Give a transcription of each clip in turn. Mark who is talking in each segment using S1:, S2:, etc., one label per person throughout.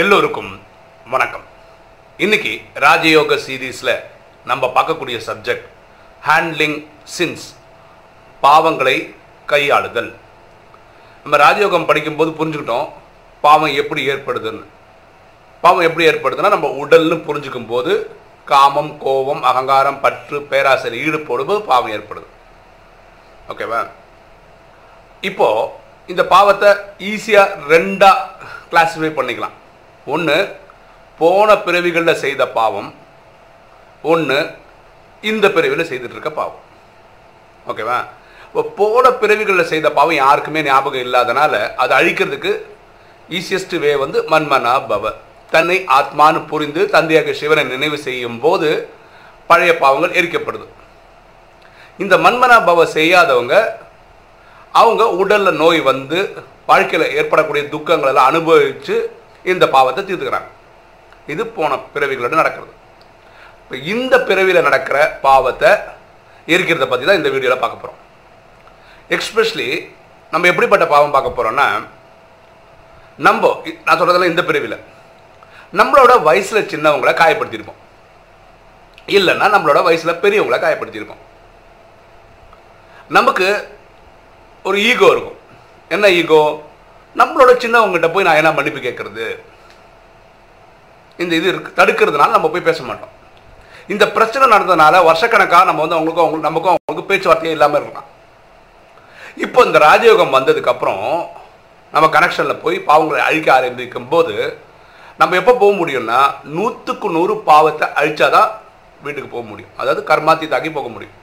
S1: எல்லோருக்கும் வணக்கம். இன்னைக்கு ராஜயோக சீரீஸில் நம்ம பார்க்கக்கூடிய சப்ஜெக்ட் ஹேண்ட்லிங் சின்ஸ் பாவங்களை கையாளுதல். நம்ம ராஜயோகம் படிக்கும்போது புரிஞ்சுக்கிட்டோம் பாவம் எப்படி ஏற்படுதுன்னு. பாவம் எப்படி ஏற்படுதுன்னா நம்ம உடல்னு புரிஞ்சுக்கும் போது காமம் கோபம் அகங்காரம் பற்று பேராசை ஈடுபடும் போது பாவம் ஏற்படுது. ஓகேவா இப்போது இந்த பாவத்தை ஈஸியாக ரெண்டாக கிளாஸிஃபை பண்ணிக்கலாம். ஒன்று போன பிறவிகளில் செய்த பாவம். ஒன்று இந்த பிறவியில் செய்துட்டு இருக்க பாவம் ஓகேவா இப்போ போன பிறவிகளில் செய்த பாவம் யாருக்குமே ஞாபகம் இல்லாதனால அதை அழிக்கிறதுக்கு ஈஸியஸ்ட் வே வந்து மன்மனா பவ. தன்னை ஆத்மான்னு புரிந்து தந்தையாக சிவனை நினைவு செய்யும் போது பழைய பாவங்கள் எரிக்கப்படுது. இந்த மன்மனா பவ செய்யாதவங்க அவங்க உடலில் நோய் வந்து வாழ்க்கையில் ஏற்படக்கூடிய துக்கங்களெல்லாம் அனுபவித்து இந்த பாவத்தை தீர்த்துக்கிறாங்க. இது போன பிறவிகளோட நடக்கிறது. இப்போ இந்த பிறவியில் நடக்கிற பாவத்தை எரிக்கிறத பற்றி தான் இந்த வீடியோவில் பார்க்க போகிறோம் எக்ஸ்பெஷலி நம்ம எப்படிப்பட்ட பாவம் பார்க்க போகிறோம்னா நம்ம நான் சொல்கிறதெல்லாம் இந்த பிறவியில். நம்மளோட வயசில் சின்னவங்களை காயப்படுத்தியிருப்போம். இல்லைன்னா நம்மளோட வயசில் பெரியவங்களை காயப்படுத்தியிருப்போம். நமக்கு ஒரு ஈகோ இருக்கும். என்ன ஈகோ நம்மளோட சின்னவங்ககிட்ட போய் நான் என்ன மன்னிப்பு கேட்குறது? இந்த இது இருக்கு தடுக்கிறதுனால நம்ம போய் பேச மாட்டோம். இந்த பிரச்சனை நடந்ததுனால வருஷக்கணக்காக நம்ம வந்து அவங்களுக்கும் அவங்களுக்கு நமக்கும் அவங்களுக்கு பேச்சுவார்த்தையே இல்லாமல் இருக்கலாம். இப்போ இந்த ராஜயோகம் வந்ததுக்கப்புறம் நம்ம கனெக்ஷனில் போய் பாவங்களை அழிக்க ஆரம்பிக்கும் போது நம்ம எப்போ போக முடியும்னா நூற்றுக்கு நூறு பாவத்தை அழிச்சாதான் வீட்டுக்கு போக முடியும். அதாவது கர்மாத்தி தாக்கி போக முடியும்.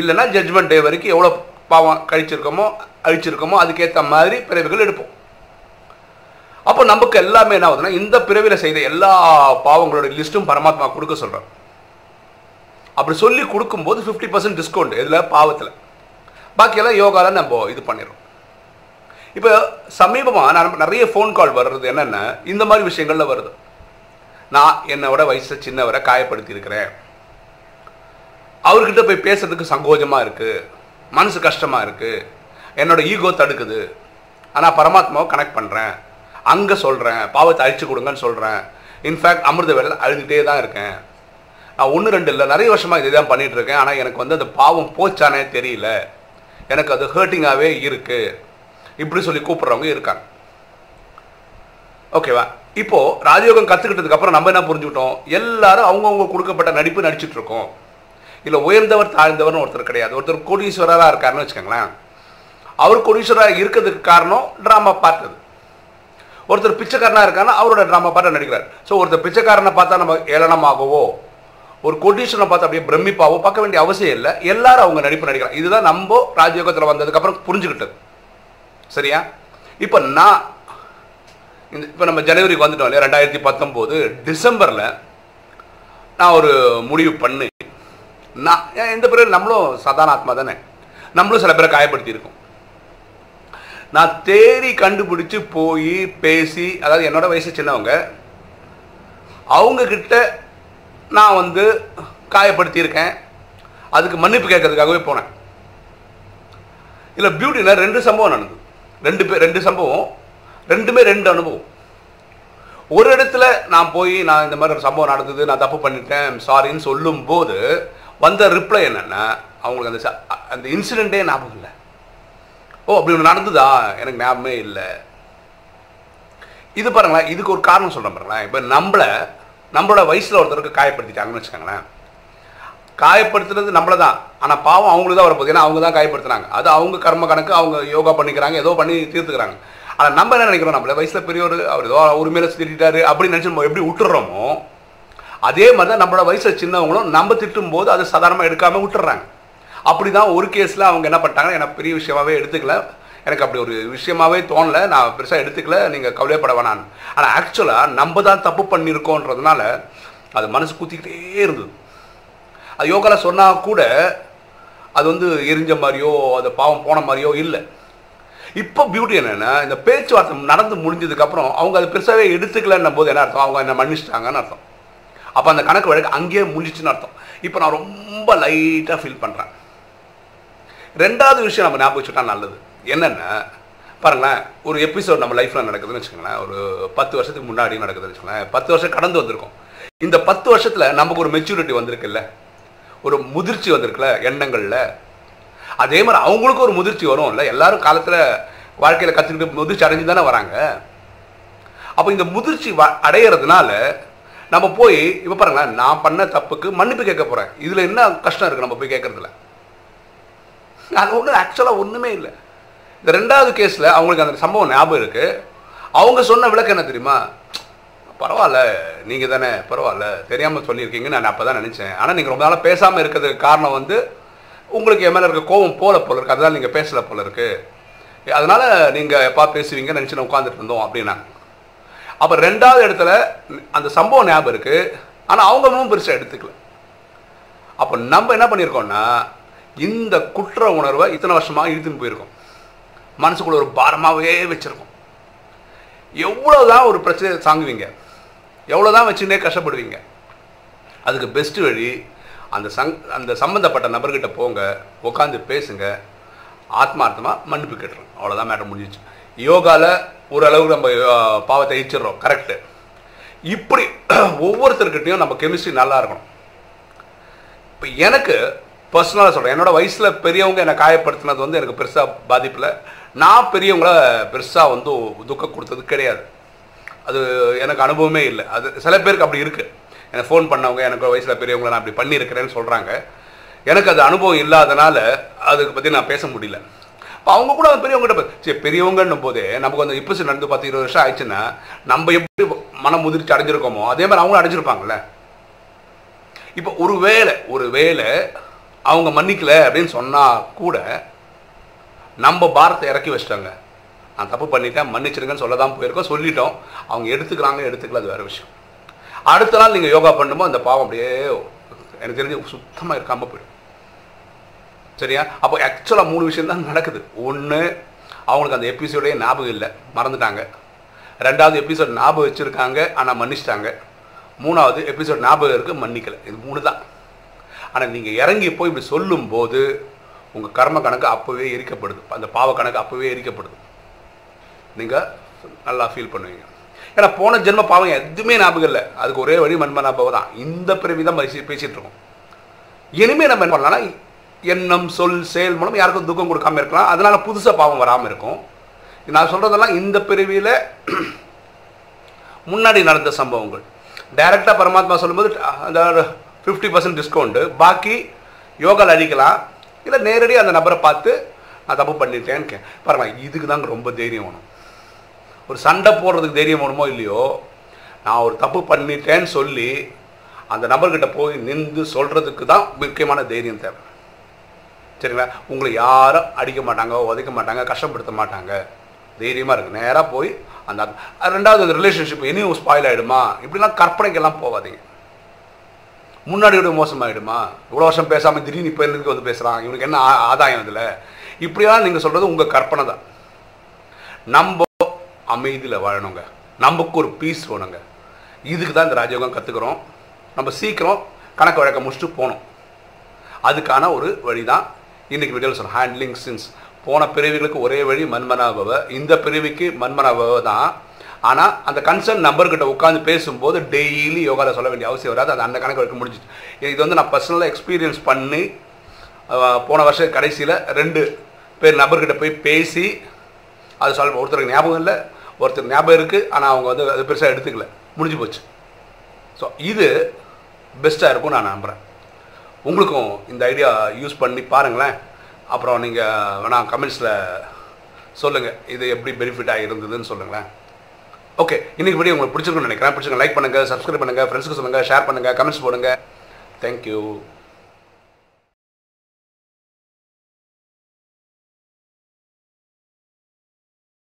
S1: இல்லைன்னா ஜட்ஜ்மெண்ட் டே வரைக்கும் எவ்வளோ பாவம் கழிச்சிருக்கோமோ அழிச்சிருக்கோமோ அதுக்கேற்ற மாதிரி பிறவிகள் எடுப்போம். அப்போ நமக்கு எல்லாமே என்ன ஆகுதுன்னா இந்த பிறவியில் செய்த எல்லா பாவங்களோட லிஸ்ட்டும் பரமாத்மா கொடுக்க சொல்கிறார் அப்படி சொல்லி கொடுக்கும்போது ஃபிஃப்டி பர்சன்ட் டிஸ்கவுண்ட் இதில் பாவத்தில். பாக்கியெல்லாம் யோகாவில் நம்ம இது பண்ணிடுறோம். இப்போ சமீபமாக நான் நிறைய ஃபோன் கால் வர்றது என்னென்ன இந்த மாதிரி விஷயங்களில் வருது. நான் என்னோட வயசு சின்னவரை காயப்படுத்தியிருக்கிறேன் அவர்கிட்ட போய் பேசுறதுக்கு சங்கோஜமாக இருக்குது மனசு கஷ்டமாக இருக்குது என்னோட ஈகோ தடுக்குது. ஆனால் பரமாத்மாவை கனெக்ட் பண்ணுறேன் அங்கே சொல்கிறேன் பாவத்தை அழிச்சு கொடுங்கன்னு சொல்கிறேன் இன்ஃபேக்ட் அமிர்த வேலை அழுதுகிட்டே தான் இருக்கேன். நான் ஒன்று ரெண்டு இல்லை நிறைய வருஷமாக இதே தான் பண்ணிகிட்டு இருக்கேன். ஆனால் எனக்கு வந்து அந்த பாவம் போச்சானே தெரியல. எனக்கு அது ஹேர்ட்டிங்காகவே இருக்குது இப்படி சொல்லி கூப்பிட்றவங்க இருக்காங்க. ஓகேவா இப்போது ராஜயோகம் கற்றுக்கிட்டதுக்கப்புறம் நம்ம என்ன புரிஞ்சுக்கிட்டோம்? எல்லாரும் அவங்கவுங்க கொடுக்கப்பட்ட நடிப்பு நடிச்சிட்டு இருக்கோம். இல்லை உயர்ந்தவர் தாழ்ந்தவர்னு ஒருத்தர் கிடையாது. ஒருத்தர் கோடீஸ்வரராக இருக்காருன்னு வச்சுக்கோங்களேன். அவர் கோடீஸ்வரராக இருக்கிறதுக்கு காரணம் ட்ராமா பார்த்தது. ஒருத்தர் பிச்சைக்காரனாக இருக்கான்னா அவரோட ட்ராமா பாட்டை நடிக்கிறார். ஸோ ஒருத்தர் பிச்சைக்காரனை பார்த்தா நம்ம ஏளனமாகவோ ஒரு கொட்டீஷனை பார்த்து அப்படியே பிரமிப்பாவோ பார்க்க வேண்டிய அவசியம் இல்லை. எல்லாரும் அவங்க நடிப்பு நடிக்கிறாங்க இதுதான் நம்ம ராஜயோகத்தில் வந்ததுக்கப்புறம் புரிஞ்சுக்கிட்டது. சரியா? இப்போ நான் இந்த இப்போ நம்ம ஜனவரிக்கு வந்துட்டோம் இல்லையா? ரெண்டாயிரத்தி பத்தொம்போது டிசம்பரில் நான் ஒரு முடிவு பண்ணி நான் ஏன் எந்த பிறகு நம்மளும் சாதாரண ஆத்மா தானே? நம்மளும் சில பேரை காயப்படுத்தியிருக்கோம். நான் தேடி கண்டுபிடிச்சு போய் பேசி அதாவது என்னோட வயசு சின்னவங்க அவங்கக்கிட்ட நான் வந்து காயப்படுத்தியிருக்கேன். அதுக்கு மன்னிப்பு கேட்கறதுக்காகவே போனேன். இல்லை பியூட்டியில் ரெண்டு சம்பவம் நடந்தது. ரெண்டு பேர் ரெண்டு சம்பவம். ரெண்டுமே ரெண்டு அனுபவம். ஒரு இடத்துல நான் போய் நான் இந்த மாதிரி ஒரு சம்பவம் நடந்தது நான் தப்பு பண்ணிட்டேன் சாரின்னு சொல்லும்போது வந்த ரிப்ளை என்னென்னா அவங்களுக்கு அந்த அந்த இன்சிடெண்ட்டே ஞாபகம் இல்லை. ஓ அப்படி ஒன்று நடந்ததா? எனக்கு ஞாபகமே இல்லை. இது பாருங்களேன் இதுக்கு ஒரு காரணம் சொல்கிறேன் பாருங்களேன். இப்போ நம்மளை நம்மளோட வயசில் ஒருத்தருக்கு காயப்படுத்திட்டாங்கன்னு வச்சுக்கோங்களேன். காயப்படுத்துறது நம்மள தான் ஆனால் பாவம் அவங்களுக்கு தான் வரப்போகுது. ஏன்னா அவங்க தான் காயப்படுத்துனாங்க. அது அவங்க கர்ம கணக்கு அவங்க யோகா பண்ணிக்கிறாங்க ஏதோ பண்ணி தீர்த்துக்கிறாங்க. ஆனால் நம்ம என்ன நினைக்கிறோம்? நம்மள வயசில் பெரியவர் அவர் ஏதோ உரிமையில மேலே திட்டாரு அப்படின்னு நினச்சி நம்ம எப்படி விட்டுறோமோ அதே மாதிரி தான் நம்மளோட வயசில் சின்னவங்களும் நம்ம திட்டும் போது அதை சாதாரணமாக எடுக்காமல் விட்டுறாங்க அப்படி தான் ஒரு கேஸில் அவங்க என்ன பண்ணிட்டாங்கன்னா எனக்கு பெரிய விஷயமாவே எடுத்துக்கல. எனக்கு அப்படி ஒரு விஷயமாவே தோணலை. நான் பெருசாக எடுத்துக்கல. நீங்கள் கவலைப்பட வேணான்னு ஆனால் ஆக்சுவலாக நம்ம தான் தப்பு பண்ணியிருக்கோன்றதுனால அது மனசு குத்திக்கிட்டே இருந்தது. அது யோகாவில் சொன்னால் கூட அது வந்து எரிஞ்ச மாதிரியோ அது பாவம் போன மாதிரியோ இல்லை. இப்போ பியூட்டி என்னென்னா இந்த பேச்சுவார்த்தை நடந்து முடிஞ்சதுக்கப்புறம் அவங்க அது பெருசாகவே எடுத்துக்கலன்னும் போது என்ன அர்த்தம்? அவங்க என்ன மன்னிச்சிட்டாங்கன்னு அர்த்தம். அப்போ அந்த கணக்கு வழக்கு அங்கேயே முடிஞ்சிச்சுன்னு அர்த்தம். இப்போ நான் ரொம்ப லைட்டாக ஃபீல் பண்ணுறேன் ரெண்டாவது விஷயம் நம்ம ஞாபகம் வச்சுட்டா நல்லது. என்னென்னா பாருங்களேன் ஒரு எபிசோட் நம்ம லைஃப்பில் நடக்குதுன்னு வச்சுக்கோங்களேன் ஒரு பத்து வருஷத்துக்கு முன்னாடி நடக்குதுன்னு வச்சுக்கோங்களேன் பத்து வருஷம் கடந்து வந்திருக்கும். இந்த பத்து வருஷத்தில் நமக்கு ஒரு மெச்சூரிட்டி வந்திருக்குல்ல? ஒரு முதிர்ச்சி வந்திருக்குல்ல எண்ணங்களில்? அதே மாதிரி அவங்களுக்கும் ஒரு முதிர்ச்சி வரும் இல்லை எல்லாரும் காலத்தில் வாழ்க்கையில் கற்றுக்கிட்டு முதிர்ச்சி அடைஞ்சு தானே வராங்க? அப்போ இந்த முதிர்ச்சி வ அடையிறதுனால நம்ம போய் இப்போ பாருங்களேன் நான் பண்ண தப்புக்கு மன்னிப்பு கேட்க போகிறேன் இதில் என்ன கஷ்டம் இருக்குது நம்ம போய் கேட்குறதுல? அது ஒன்றும் ஆக்சுவலாக ஒன்றுமே இல்லை. இந்த ரெண்டாவது கேஸில் அவங்களுக்கு அந்த சம்பவம் ஞாபகம் இருக்குது அவங்க சொன்ன விளக்கம் என்ன தெரியுமா? பரவாயில்ல நீங்கள் தானே பரவாயில்ல தெரியாமல் சொல்லியிருக்கீங்க நான் அப்போ தான் நினச்சேன். ஆனால் நீங்கள் ரொம்ப நாளாக பேசாமல் இருக்கிறதுக்கு காரணம் வந்து உங்களுக்கு என் மேலே இருக்க கோவம் போல போல இருக்குது அதனால் நீங்கள் பேசலை போல இருக்குது அதனால் நீங்கள் எப்பா பேசுவீங்க நினச்சி நான் உட்காந்துட்டு இருந்தோம் அப்படின்னாங்க. அப்போ ரெண்டாவது இடத்துல அந்த சம்பவம் ஞாபகம் இருக்குது ஆனால் அவங்க ஒன்றும் பெருசாக எடுத்துக்கல. அப்போ நம்ம என்ன பண்ணியிருக்கோம்னா இந்த குற்ற உணர்வை இத்தனை வருஷமாக இழுத்துன்னு போயிருக்கோம். மனசுக்குள்ள ஒரு பாரமாகவே வச்சுருக்கோம். எவ்வளோதான் ஒரு பிரச்சனையை தாங்குவீங்க. எவ்வளோதான் வச்சுன்னே கஷ்டப்படுவீங்க. அதுக்கு பெஸ்ட்டு வழி அந்த சங் அந்த சம்மந்தப்பட்ட நபர்கிட்ட போங்க உட்காந்து பேசுங்க ஆத்மார்த்தமாக மன்னிப்பு கேட்டுருங்க அவ்வளோதான் மேட்டர் முடிஞ்சிச்சு. யோகாவில் ஓரளவுக்கு நம்ம பாவத்தை அழிச்சிடுறோம் கரெக்டு இப்படி ஒவ்வொருத்தர்கிட்டையும் நம்ம கெமிஸ்ட்ரி நல்லா இருக்கணும். இப்போ எனக்கு பர்சனலாக சொல்கிறேன் என்னோட வயசில் பெரியவங்க என்னை காயப்படுத்தினது வந்து எனக்கு பெருசாக பாதிப்பில். நான் பெரியவங்கள பெருசாக வந்து துக்கம் கொடுத்தது கிடையாது. அது எனக்கு அனுபவமே இல்லை. அது சில பேருக்கு அப்படி இருக்குது எனக்கு ஃபோன் பண்ணவங்க எனக்கு வயசில் பெரியவங்கள நான் அப்படி பண்ணியிருக்கிறேன்னு சொல்கிறாங்க எனக்கு அது அனுபவம் இல்லாதனால அதுக்கு பற்றி நான் பேச முடியல. இப்போ அவங்க கூட பெரியவங்ககிட்ட சரி பெரியவங்கன்னும் போதே நமக்கு வந்து இப்போ நடந்து பத்து இருபது வருஷம் ஆயிடுச்சுன்னா நம்ம எப்படி மனம் முதிர்ச்சி அடைஞ்சிருக்கோமோ அதே மாதிரி அவங்களும் அடைஞ்சிருப்பாங்கல்ல. இப்போ ஒரு வேளை ஒரு வேளை அவங்க மன்னிக்கல அப்படின்னு சொன்னா கூட நம்ம பாரத்தை இறக்கி வச்சிட்டாங்க. நான் தப்பு பண்ணிட்டேன் மன்னிச்சிருங்கன்னு சொல்ல தான் போயிருக்கோம் சொல்லிட்டோம். அவங்க எடுத்துக்கிறாங்க எடுத்துக்கல அது வேற விஷயம். அடுத்த நாள் நீங்கள் யோகா பண்ணும்போது அந்த பாவம் அப்படியே எனக்கு தெரிஞ்சு சுத்தமாக இருக்காமல் போயிடும். சரியா? அப்போ ஆக்சுவலாக மூணு விஷயம் தான் நடக்குது. ஒன்று அவங்களுக்கு அந்த எபிசோடே ஞாபகம் இல்லை. மறந்துட்டாங்க. ரெண்டாவது எபிசோட் ஞாபகம் வச்சுருக்காங்க ஆனால் மன்னிச்சிட்டாங்க. மூணாவது எபிசோட் ஞாபகம் இருக்குது மன்னிக்கலை. இது மூணு தான். ஆனால் நீங்கள் இறங்கி போய் இப்படி சொல்லும்போது உங்கள் கர்ம கணக்கு அப்போவே எரிக்கப்படுது. அந்த பாவ கணக்கு அப்போவே எரிக்கப்படுது. நீங்கள் நல்லா ஃபீல் பண்ணுவீங்க. ஏன்னா போன ஜென்ம பாவம் எதுவுமே ஞாபகம் இல்லை. அதுக்கு ஒரே வழி மண்ம ஞாபகம் தான். இந்த பிறவி தான் பேசிகிட்டு இருக்கோம். இனிமேல் நம்ம என்ன பண்ணலாம்னா எண்ணம் சொல் செயல் மூலம் யாருக்கும் துக்கம் கொடுக்காம இருக்கலாம். அதனால் புதுசாக பாவம் வராமல் இருக்கும். நான் சொல்கிறதெல்லாம் இந்த பிறவியில் முன்னாடி நடந்த சம்பவங்கள். டைரெக்டாக பரமாத்மா சொல்லும்போது அந்த ஃபிஃப்டி பர்சன்ட் டிஸ்கவுண்ட்டு பாக்கி யோகாவில் அழிக்கலாம் இல்லை நேரடியாக அந்த நபரை பார்த்து நான் தப்பு பண்ணிட்டேன்னு கே பாருங்க இதுக்கு தாங்க ரொம்ப தைரியம் வேணும். ஒரு சண்டை போடுறதுக்கு தைரியம் வேணுமோ இல்லையோ நான் ஒரு தப்பு பண்ணிட்டேன்னு சொல்லி அந்த நபர்கிட்ட போய் நின்று சொல்கிறதுக்கு தான் முக்கியமான தைரியம் தேவை. சரிங்களா? உங்களை யாரும் அடிக்க மாட்டாங்க உதைக்க மாட்டாங்க கஷ்டப்படுத்த மாட்டாங்க. தைரியமாக இருக்குது நேராக போய் அந்த ரெண்டாவது ரிலேஷன்ஷிப் இனியும் ஸ்பாயில் ஆகிடுமா இப்படிலாம் கற்பனைக்கெல்லாம் போகாதீங்க. முன்னாடி விட மோசமாகிடுமா இவ்வளோ வருஷம் பேசாமல் திடீர்னு இப்போ எனக்கு வந்து பேசுகிறான் இவனுக்கு என்ன ஆதாயம் இதில்? இப்படியெல்லாம் நீங்கள் சொல்கிறது உங்கள் கற்பனை தான். நம்ம அமைதியில் வாழணுங்க. நமக்கு ஒரு பீஸ் வேணுங்க. இதுக்கு தான் இந்த ராஜயோகம் கற்றுக்குறோம் நம்ம சீக்கிரம் கணக்கு வழக்க முடிச்சுட்டு போகணும். அதுக்கான ஒரு வழி தான் இன்றைக்கி வீடியோவில் சொல்கிறோம் ஹேண்ட்லிங் சின்ஸ் போன பிறவிகளுக்கு ஒரே வழி மண்மனாபவ இந்த பிறவிக்கு மண்மனாபவ தான் ஆனால் அந்த கன்சர்ன் நம்பர்கிட்ட உட்காந்து பேசும்போது டெய்லி யோகாவில் சொல்ல வேண்டிய அவசியம் வராது. அது அந்த கணக்கு வரைக்கும் முடிஞ்சிச்சு. இது வந்து நான் பர்சனலாக எக்ஸ்பீரியன்ஸ் பண்ணி போன வருஷம் கடைசியில் ரெண்டு பேர் நபர்கிட்ட போய் பேசி அது சொல்ல ஒருத்தருக்கு ஞாபகம் இல்லை ஒருத்தர் ஞாபகம் இருக்குது ஆனால் அவங்க வந்து அது பெருசாக எடுத்துக்கல. முடிஞ்சு போச்சு. ஸோ இது பெஸ்ட்டாக இருக்கும் நான் நம்புகிறேன் உங்களுக்கும் இந்த ஐடியா யூஸ் பண்ணி பாருங்களேன். அப்புறம் நீங்கள் வேணால் கமெண்ட்ஸில் சொல்லுங்கள் இது எப்படி பெனிஃபிட்டாக இருந்ததுன்னு சொல்லுங்களேன். ஓகே இன்னைக்கு வீடியோ உங்களுக்கு பிடிச்சிருக்குன்னு நினைக்கிறேன். பிடிச்சிருங்க லைக் பண்ணுங்கள் சப்ஸ்கிரைப் பண்ணுங்கள் ஃப்ரெண்ட்ஸுக்கு சொல்லுங்கள் ஷேர் பண்ணுங்கள் கமெண்ட்ஸ் போடுங்க. தேங்க்யூ